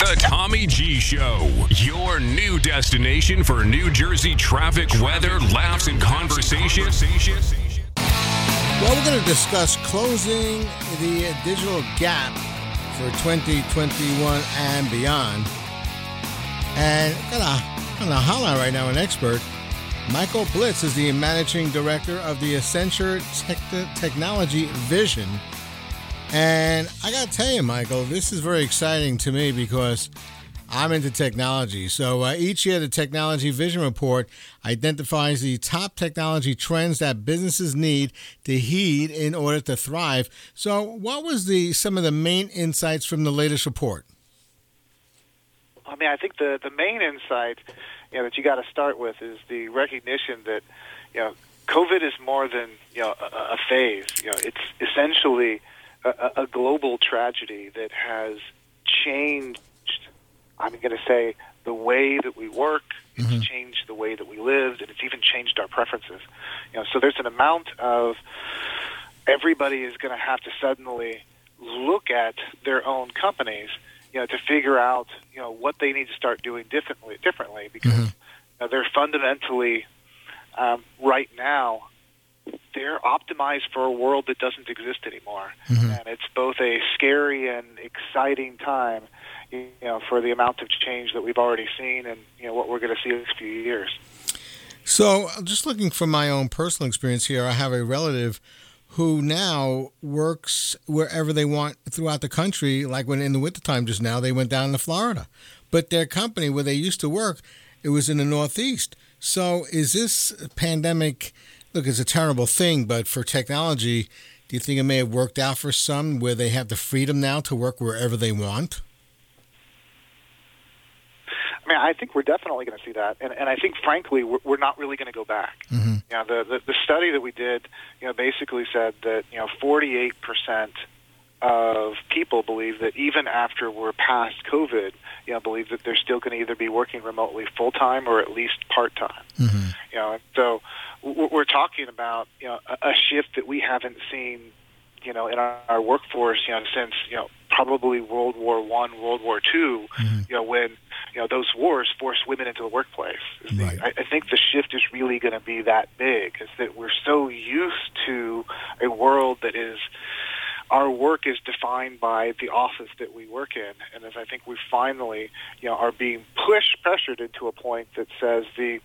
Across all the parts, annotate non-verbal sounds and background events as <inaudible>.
The Tommy G Show, your new destination for New Jersey traffic, weather, laughs, and conversation. Well, we're going to discuss closing the digital gap for 2021 and beyond. And a, on a hotline right now, an expert. Michael Biltz is the managing director of the Accenture Tech- Technology Vision. And I got to tell you, Michael, this is very exciting to me because I'm into technology. So uh, each year, the Technology Vision Report identifies the top technology trends that businesses need to heed in order to thrive. So, what was the some of the main insights from the latest report? I mean, I think the the main insight, you know, that you got to start with is the recognition that, you know, COVID is more than you know a, a phase. You know, it's essentially a, a global tragedy that has changed. I'm going to say the way that we work. It's mm-hmm. changed the way that we lived, and it's even changed our preferences. You know, so there's an amount of everybody is going to have to suddenly look at their own companies, you know, to figure out you know what they need to start doing differently. Differently, because mm-hmm. you know, they're fundamentally um, right now they're optimized for a world that doesn't exist anymore, mm-hmm. and it's both a scary and exciting time, you know, for the amount of change that we've already seen, and you know what we're going to see in the next few years. So, just looking from my own personal experience here, I have a relative who now works wherever they want throughout the country. Like when in the wintertime just now, they went down to Florida. But their company where they used to work, it was in the Northeast. So is this pandemic look, it's a terrible thing, but for technology, do you think it may have worked out for some where they have the freedom now to work wherever they want? I mean, I think we're definitely going to see that, and, and I think, frankly, we're, we're not really going to go back. Mm-hmm. You know, the, the the study that we did, you know, basically said that you know, 48 percent of people believe that even after we're past COVID, you know, believe that they're still going to either be working remotely full time or at least part time. Mm-hmm. You know, so we're talking about you know a shift that we haven't seen you know in our, our workforce you know since you know probably World War One, World War 2 mm-hmm. you know when you know those wars forced women into the workplace. Right. I, I think the shift is really going to be that big. Is that we're so used to a world that is our work is defined by the office that we work in, and as I think we finally, you know, are being pushed, pressured into a point that says the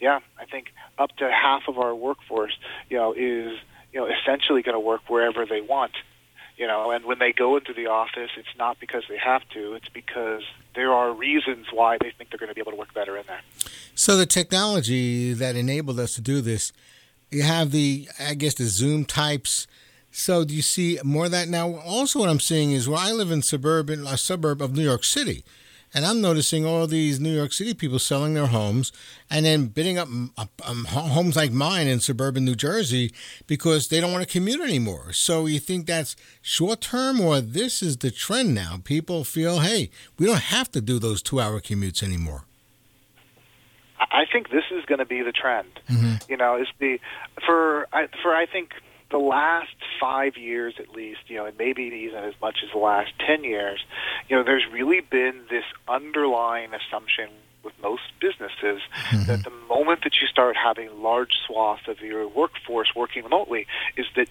yeah, I think up to half of our workforce, you know, is you know essentially going to work wherever they want. You know, and when they go into the office, it's not because they have to; it's because there are reasons why they think they're going to be able to work better in there. So the technology that enabled us to do this, you have the, I guess, the Zoom types. So do you see more of that now? Also, what I'm seeing is where I live in suburban a suburb of New York City. And I'm noticing all these New York City people selling their homes and then bidding up um, homes like mine in suburban New Jersey because they don't want to commute anymore. So you think that's short term or this is the trend now? People feel, hey, we don't have to do those two hour commutes anymore. I think this is going to be the trend. Mm-hmm. You know, is the for I, for I think the last five years at least, you know, and maybe even as much as the last 10 years, you know, there's really been this underlying assumption with most businesses mm-hmm. that the moment that you start having large swaths of your workforce working remotely is that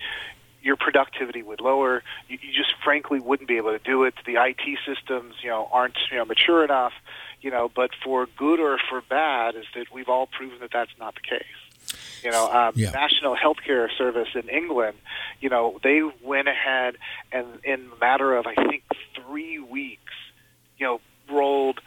your productivity would lower. You, you just frankly wouldn't be able to do it. The IT systems, you know, aren't you know mature enough. You know, but for good or for bad, is that we've all proven that that's not the case. You know, um, yeah. National Healthcare Service in England, you know, they went ahead and in a matter of I think three weeks, you know, rolled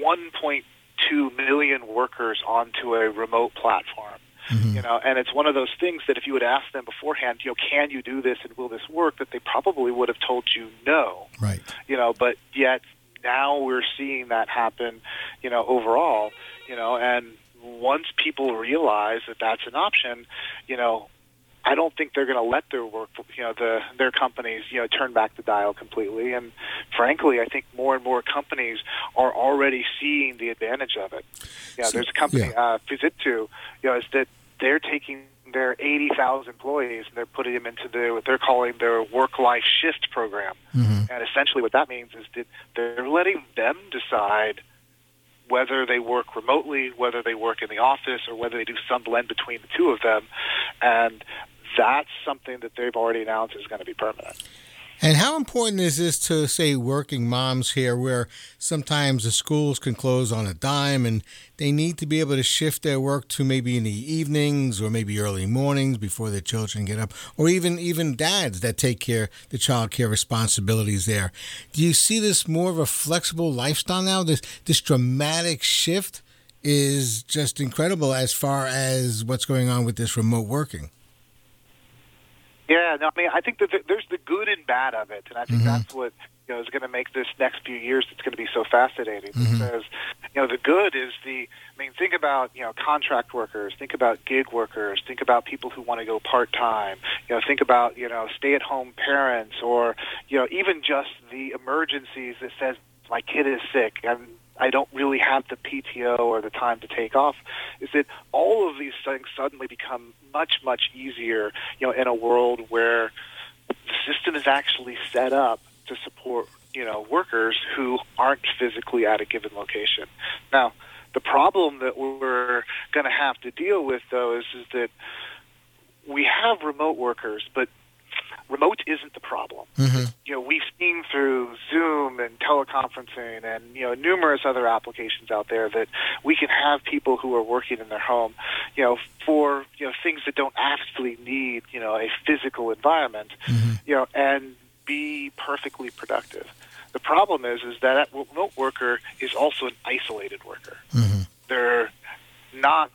1.2 million workers onto a remote platform. Mm-hmm. You know, and it's one of those things that if you would ask them beforehand, you know, can you do this and will this work, that they probably would have told you no. Right. You know, but yet now we're seeing that happen, you know, overall, you know, and once people realize that that's an option, you know, I don't think they're going to let their work, you know, the their companies, you know, turn back the dial completely. And frankly, I think more and more companies are already seeing the advantage of it. You know, so, there's a company, yeah. uh, Fujitsu, you know, is that they're taking their 80,000 employees and they're putting them into their what they're calling their work-life shift program. Mm-hmm. And essentially, what that means is that they're letting them decide whether they work remotely, whether they work in the office, or whether they do some blend between the two of them. And that's something that they've already announced is going to be permanent. And how important is this to, say, working moms here, where sometimes the schools can close on a dime and they need to be able to shift their work to maybe in the evenings or maybe early mornings before their children get up, or even even dads that take care the child care responsibilities there. Do you see this more of a flexible lifestyle now? This this dramatic shift is just incredible as far as what's going on with this remote working. Yeah, no, I mean, I think that there's the good and bad of it, and I think mm-hmm. that's what you know is going to make this next few years. It's going to be so fascinating mm-hmm. because you know the good is the. I mean, think about you know contract workers, think about gig workers, think about people who want to go part time. You know, think about you know stay at home parents, or you know even just the emergencies that says my kid is sick and I don't really have the PTO or the time to take off, is that all of these things suddenly become much, much easier, you know, in a world where the system is actually set up to support, you know, workers who aren't physically at a given location. Now, the problem that we're going to have to deal with, though, is, is that we have remote workers, but remote isn't the problem. Mm-hmm. You know, we've seen through Zoom and teleconferencing and you know numerous other applications out there that we can have people who are working in their home, you know, for you know things that don't actually need you know a physical environment, mm-hmm. you know, and be perfectly productive. The problem is is that that remote worker is also an isolated worker. Mm-hmm. They're not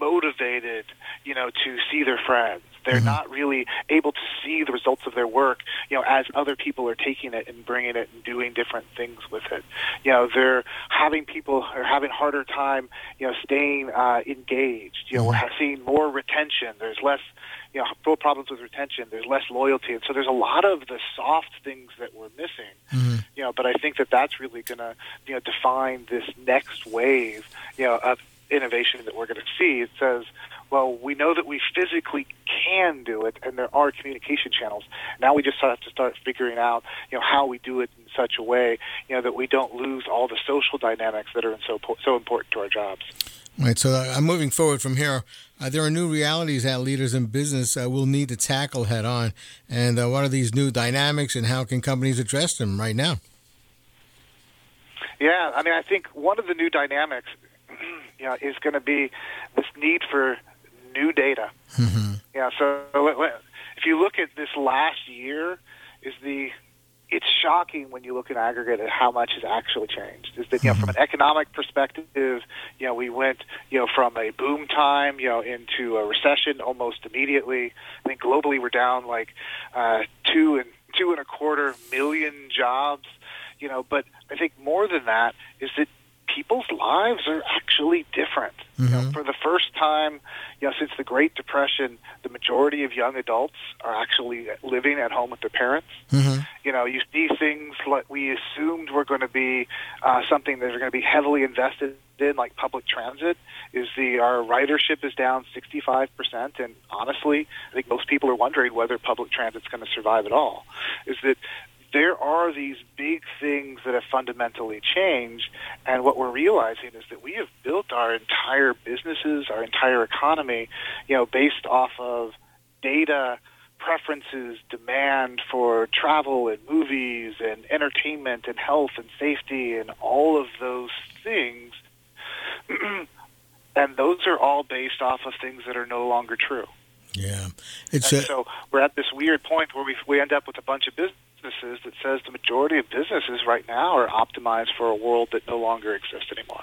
motivated, you know, to see their friends they're mm-hmm. not really able to see the results of their work, you know, as other people are taking it and bringing it and doing different things with it. You know, they're having people are having harder time, you know, staying uh, engaged. You know, mm-hmm. we're seeing more retention. There's less, you know, full problems with retention. There's less loyalty, and so there's a lot of the soft things that we're missing. Mm-hmm. You know, but I think that that's really going to, you know, define this next wave, you know, of innovation that we're going to see. It says, well, we know that we physically can do it, and there are communication channels. Now we just have to start figuring out, you know, how we do it in such a way, you know, that we don't lose all the social dynamics that are so so important to our jobs. Right. So uh, I'm moving forward from here. Uh, there are new realities that leaders in business uh, will need to tackle head on. And uh, what are these new dynamics, and how can companies address them right now? Yeah, I mean, I think one of the new dynamics, <clears throat> you know, is going to be this need for new data. Mm-hmm. Yeah, so if you look at this last year, is the it's shocking when you look in aggregate at how much has actually changed. Is that you know from an mm-hmm. economic perspective, you know we went you know from a boom time you know into a recession almost immediately. I think globally we're down like uh, two and two and a quarter million jobs. You know, but I think more than that is that people's lives are actually different. Mm-hmm. You know, mm-hmm. for the first time, you know, since the Great Depression, the majority of young adults are actually living at home with their parents. Mm-hmm. You know, you see things like we assumed were going to be uh, something that are going to be heavily invested in, like public transit. Is the our ridership is down 65 percent, and honestly, I think most people are wondering whether public transit's going to survive at all. Is that there are these big things that have fundamentally changed. And what we're realizing is that we have built our entire businesses, our entire economy, you know, based off of data, preferences, demand for travel and movies and entertainment and health and safety and all of those things. <clears throat> and those are all based off of things that are no longer true. Yeah, it's a- so we're at this weird point where we we end up with a bunch of business businesses that says the majority of businesses right now are optimized for a world that no longer exists anymore.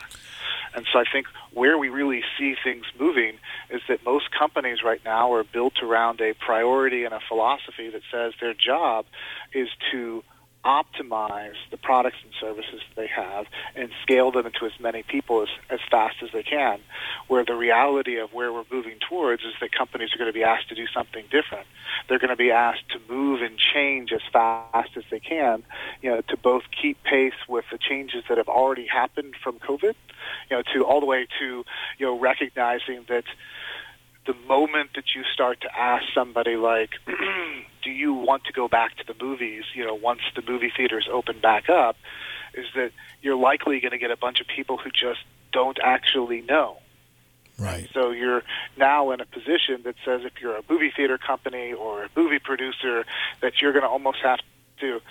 And so I think where we really see things moving is that most companies right now are built around a priority and a philosophy that says their job is to optimize the products and services they have and scale them into as many people as, as fast as they can. Where the reality of where we're moving towards is that companies are going to be asked to do something different. They're going to be asked to move and change as fast as they can, you know, to both keep pace with the changes that have already happened from COVID, you know, to all the way to, you know, recognizing that the moment that you start to ask somebody like, <clears throat> "Do you want to go back to the movies?" You know, once the movie theaters open back up, is that you're likely going to get a bunch of people who just don't actually know. Right. So you're now in a position that says if you're a movie theater company or a movie producer, that you're going to almost have to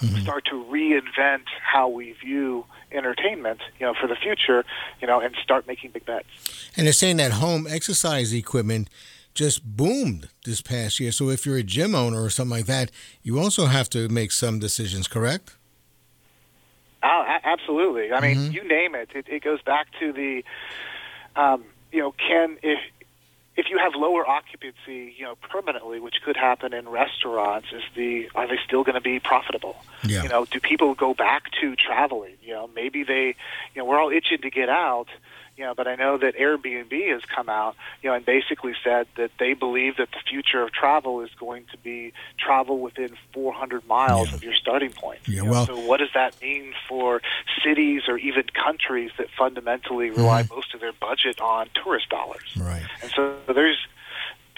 mm-hmm. start to reinvent how we view entertainment, you know, for the future, you know, and start making big bets. And they're saying that home exercise equipment just boomed this past year. So if you're a gym owner or something like that, you also have to make some decisions, correct? Oh, a- absolutely. I mean, mm-hmm. you name it. it. It goes back to the, um, you know, can if if you have lower occupancy, you know, permanently, which could happen in restaurants, is the are they still going to be profitable? Yeah. You know, do people go back to traveling? You know, maybe they, you know, we're all itching to get out, you know, but I know that Airbnb has come out, you know, and basically said that they believe that the future of travel is going to be travel within 400 miles yeah. of your starting point. Yeah, you well, so what does that mean for cities or even countries that fundamentally rely mm-hmm. most of their budget on tourist dollars? Right. And so there's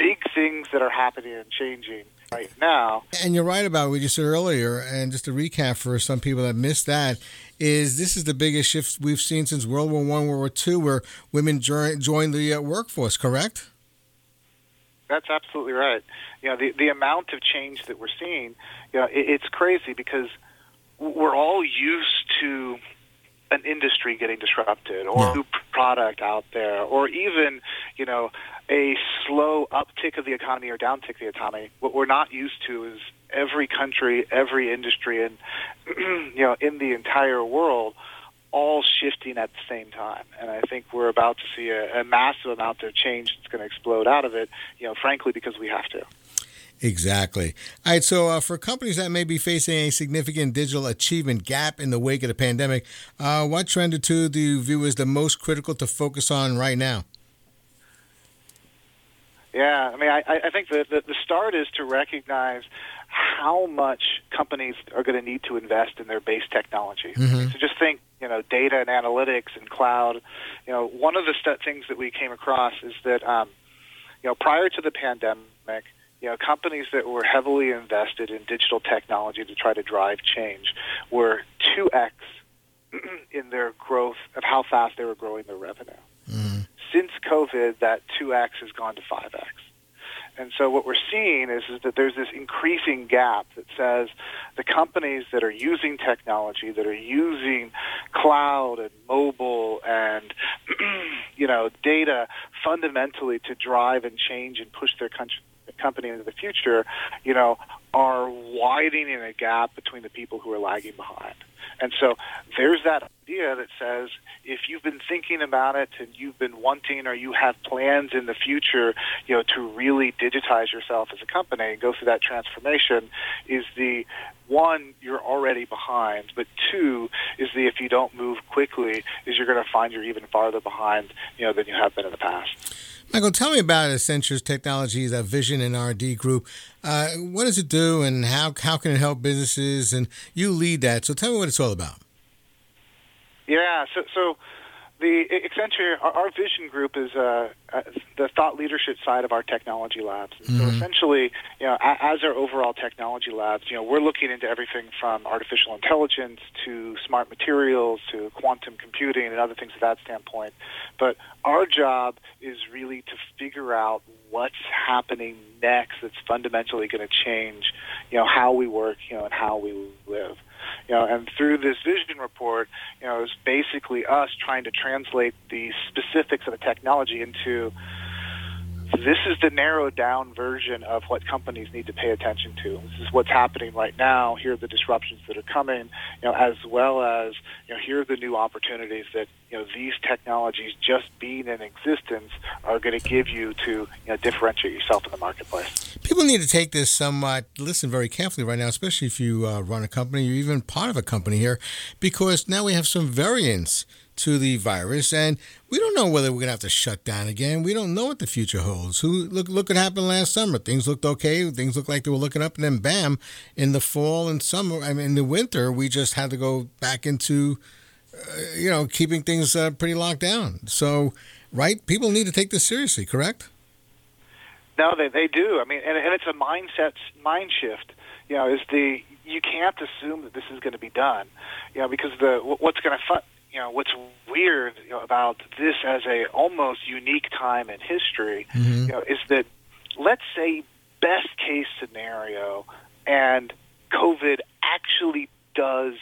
big things that are happening and changing right now. And you're right about what you said earlier. And just to recap for some people that missed that, is this is the biggest shift we've seen since World War One, World War Two, where women joined the uh, workforce. Correct? That's absolutely right. You know, the the amount of change that we're seeing, you know, it, it's crazy because we're all used to an industry getting disrupted or yeah. a new product out there or even you know a slow uptick of the economy or downtick of the economy. What we're not used to is every country every industry and <clears throat> you know in the entire world all shifting at the same time. And i think we're about to see a, a massive amount of change that's going to explode out of it you know frankly because we have to Exactly. All right. So, uh, for companies that may be facing a significant digital achievement gap in the wake of the pandemic, uh, what trend or two do you view as the most critical to focus on right now? Yeah, I mean, I, I think the, the the start is to recognize how much companies are going to need to invest in their base technology. Mm-hmm. So just think, you know, data and analytics and cloud. You know, one of the st- things that we came across is that, um, you know, prior to the pandemic, you know, companies that were heavily invested in digital technology to try to drive change were 2x <clears throat> in their growth of how fast they were growing their revenue. Mm-hmm. Since COVID, that 2x has gone to 5x. And so what we're seeing is, is that there's this increasing gap that says the companies that are using technology, that are using cloud and mobile and <clears throat> you know data fundamentally to drive and change and push their country company into the future, you know, are widening a gap between the people who are lagging behind. And so there's that idea that says if you've been thinking about it and you've been wanting or you have plans in the future, you know, to really digitize yourself as a company and go through that transformation, is the one you're already behind, but two is the if you don't move quickly, is you're going to find you're even farther behind, you know, than you have been in the past. Michael, tell me about Accenture's Technologies, that Vision and R&D group. Uh, what does it do, and how how can it help businesses? And you lead that, so tell me what it's all about. Yeah, so so the Accenture, our, our vision group is uh, uh, the thought leadership side of our technology labs. Mm-hmm. So essentially, you know, as our overall technology labs, you know, we're looking into everything from artificial intelligence to smart materials to quantum computing and other things of that standpoint. But our job is really to figure out what's happening next that's fundamentally going to change, you know, how we work, you know, and how we live. You know, and through this vision report, you know, it's basically us trying to translate the specifics of the technology into this is the narrowed down version of what companies need to pay attention to. This is what's happening right now. Here are the disruptions that are coming, you know, as well as you know, here are the new opportunities that you know these technologies just being in existence are going to give you to you know, differentiate yourself in the marketplace. People need to take this somewhat, listen very carefully right now, especially if you uh, run a company, you're even part of a company here, because now we have some variants to the virus, and we don't know whether we're gonna have to shut down again. We don't know what the future holds. Who look look what happened last summer. Things looked okay. Things looked like they were looking up, and then bam, in the fall and summer, I mean, in the winter, we just had to go back into, uh, you know, keeping things uh, pretty locked down. So, right, people need to take this seriously. Correct? No, they they do. I mean, and, and it's a mindset mind shift. You know, is the you can't assume that this is going to be done. You know, because the what's going to fu- you know what's weird you know, about this as a almost unique time in history Mhm. you know is that let's say best case scenario and covid actually does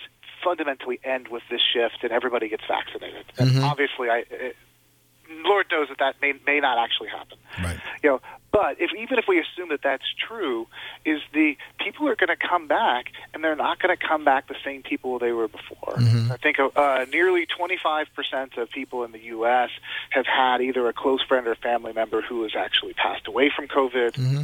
fundamentally end with this shift and everybody gets vaccinated and Mhm. obviously i it, lord knows that that may may not actually happen Right. you know but if even if we assume that that's true is the people are going to come back and they're not going to come back the same people they were before Mhm. i think uh, nearly 25% of people in the us have had either a close friend or family member who has actually passed away from covid hmm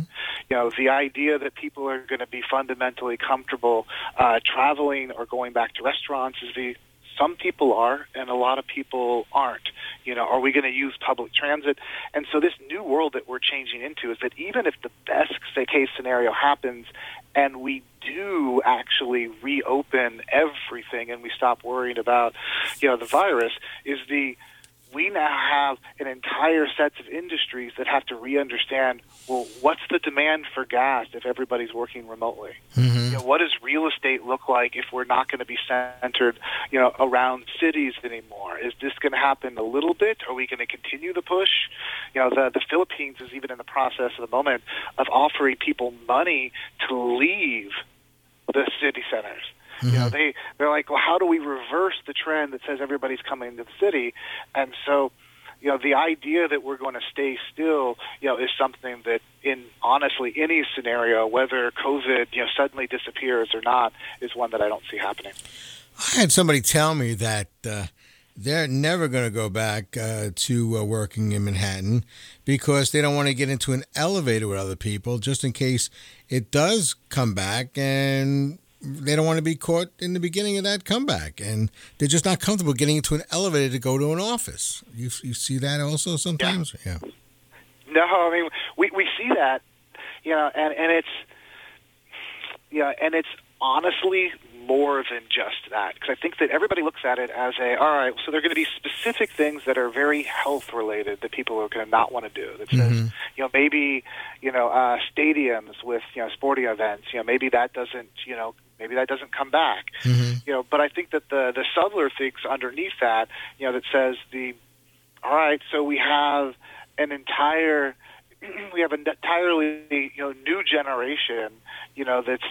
you know the idea that people are going to be fundamentally comfortable uh, traveling or going back to restaurants is the some people are and a lot of people aren't. You know are we going to use public transit? And so this new world that we're changing into is that even if the best case scenario happens and we do actually reopen everything and we stop worrying about you know the virus is the we now have an entire sets of industries that have to re-understand well what's the demand for gas if everybody's working remotely? Hmm you know, what does real estate look like if we're not going to be centered you know around cities anymore? Is this going to happen a little bit? Are we going to continue the push? You know the the Philippines is even in the process at the moment of offering people money to leave the city centers you know, they they're like, well, how do we reverse the trend that says everybody's coming to the city? And so, you know, the idea that we're going to stay still, you know, is something that, in honestly any scenario, whether COVID, you know, suddenly disappears or not, is one that I don't see happening. I had somebody tell me that uh, they're never going to go back uh, to uh, working in Manhattan because they don't want to get into an elevator with other people just in case it does come back and they don't want to be caught in the beginning of that comeback and they're just not comfortable getting into an elevator to go to an office. You, you see that also sometimes? Yeah. No, I mean we we see that, you know, and and it's, yeah, and it's honestly more than just that because I think that everybody looks at it as a all right. So there are going to be specific things that are very health related that people are going to not want to do. That says, Mhm. you know, maybe you know uh, stadiums with you know sporting events. You know, maybe that doesn't you know maybe that doesn't come back. Mhm. You know, but I think that the the subtler things underneath that, you know, that says the all right. So we have an entire <clears throat> we have an entirely you know new generation you know that's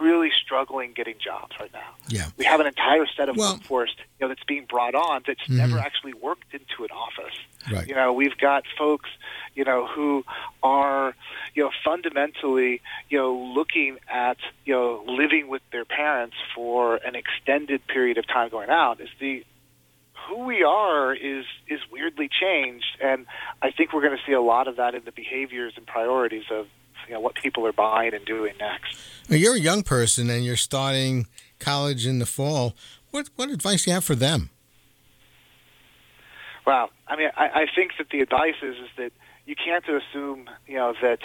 really struggling getting jobs right now. Yeah. We have an entire set of Well- workforce you know that's being brought on that's Mhm. never actually worked into an office. Right. You know, we've got folks, you know, who are, you know, fundamentally, you know, looking at, you know, living with their parents for an extended period of time going out is the who we are is is weirdly changed and I think we're going to see a lot of that in the behaviors and priorities of you know what people are buying and doing next. Now, you're a young person and you're starting college in the fall. What what advice do you have for them? Well, I mean, I, I think that the advice is is that you can't assume, you know, that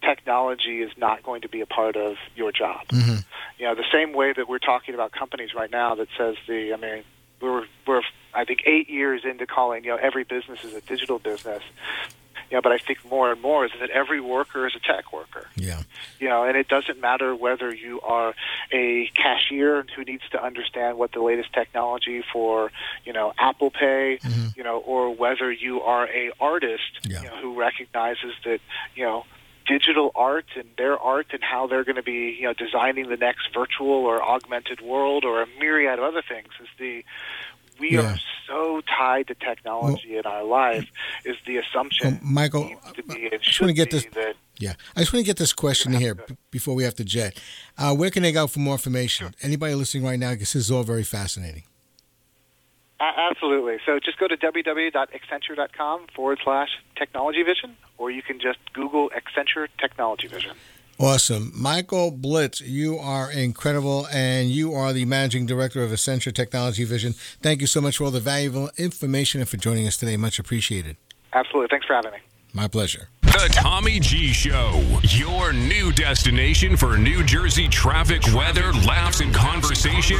technology is not going to be a part of your job. hmm You know, the same way that we're talking about companies right now that says the, I mean, we're we're I think eight years into calling you know every business is a digital business. You know, but I think more and more is that every worker is a tech worker Yeah. you know, and it doesn't matter whether you are a cashier who needs to understand what the latest technology for, you know, Apple Pay, Mhm. you know, or whether you are a artist, Yeah. you know, who recognizes that, you know, digital art and their art and how they're going to be, you know, designing the next virtual or augmented world or a myriad of other things is the we Yeah. are so tied to technology in our life is the assumption Well, Michael, to be I just wanna get this- that Yeah, I just want to get this question here b- before we have to jet. Uh, where can they go for more information? Anybody listening right now, because this is all very fascinating. A- Absolutely. So just go to www.accenture.com forward slash technology vision, or you can just Google Accenture Technology Vision. Awesome. Michael Biltz, you are incredible, and you are the managing director of Accenture Technology Vision. Thank you so much for all the valuable information and for joining us today. Much appreciated. Absolutely. Thanks for having me. My pleasure. The Tommy G Show, your new destination for New Jersey traffic, weather, laughs, and conversation.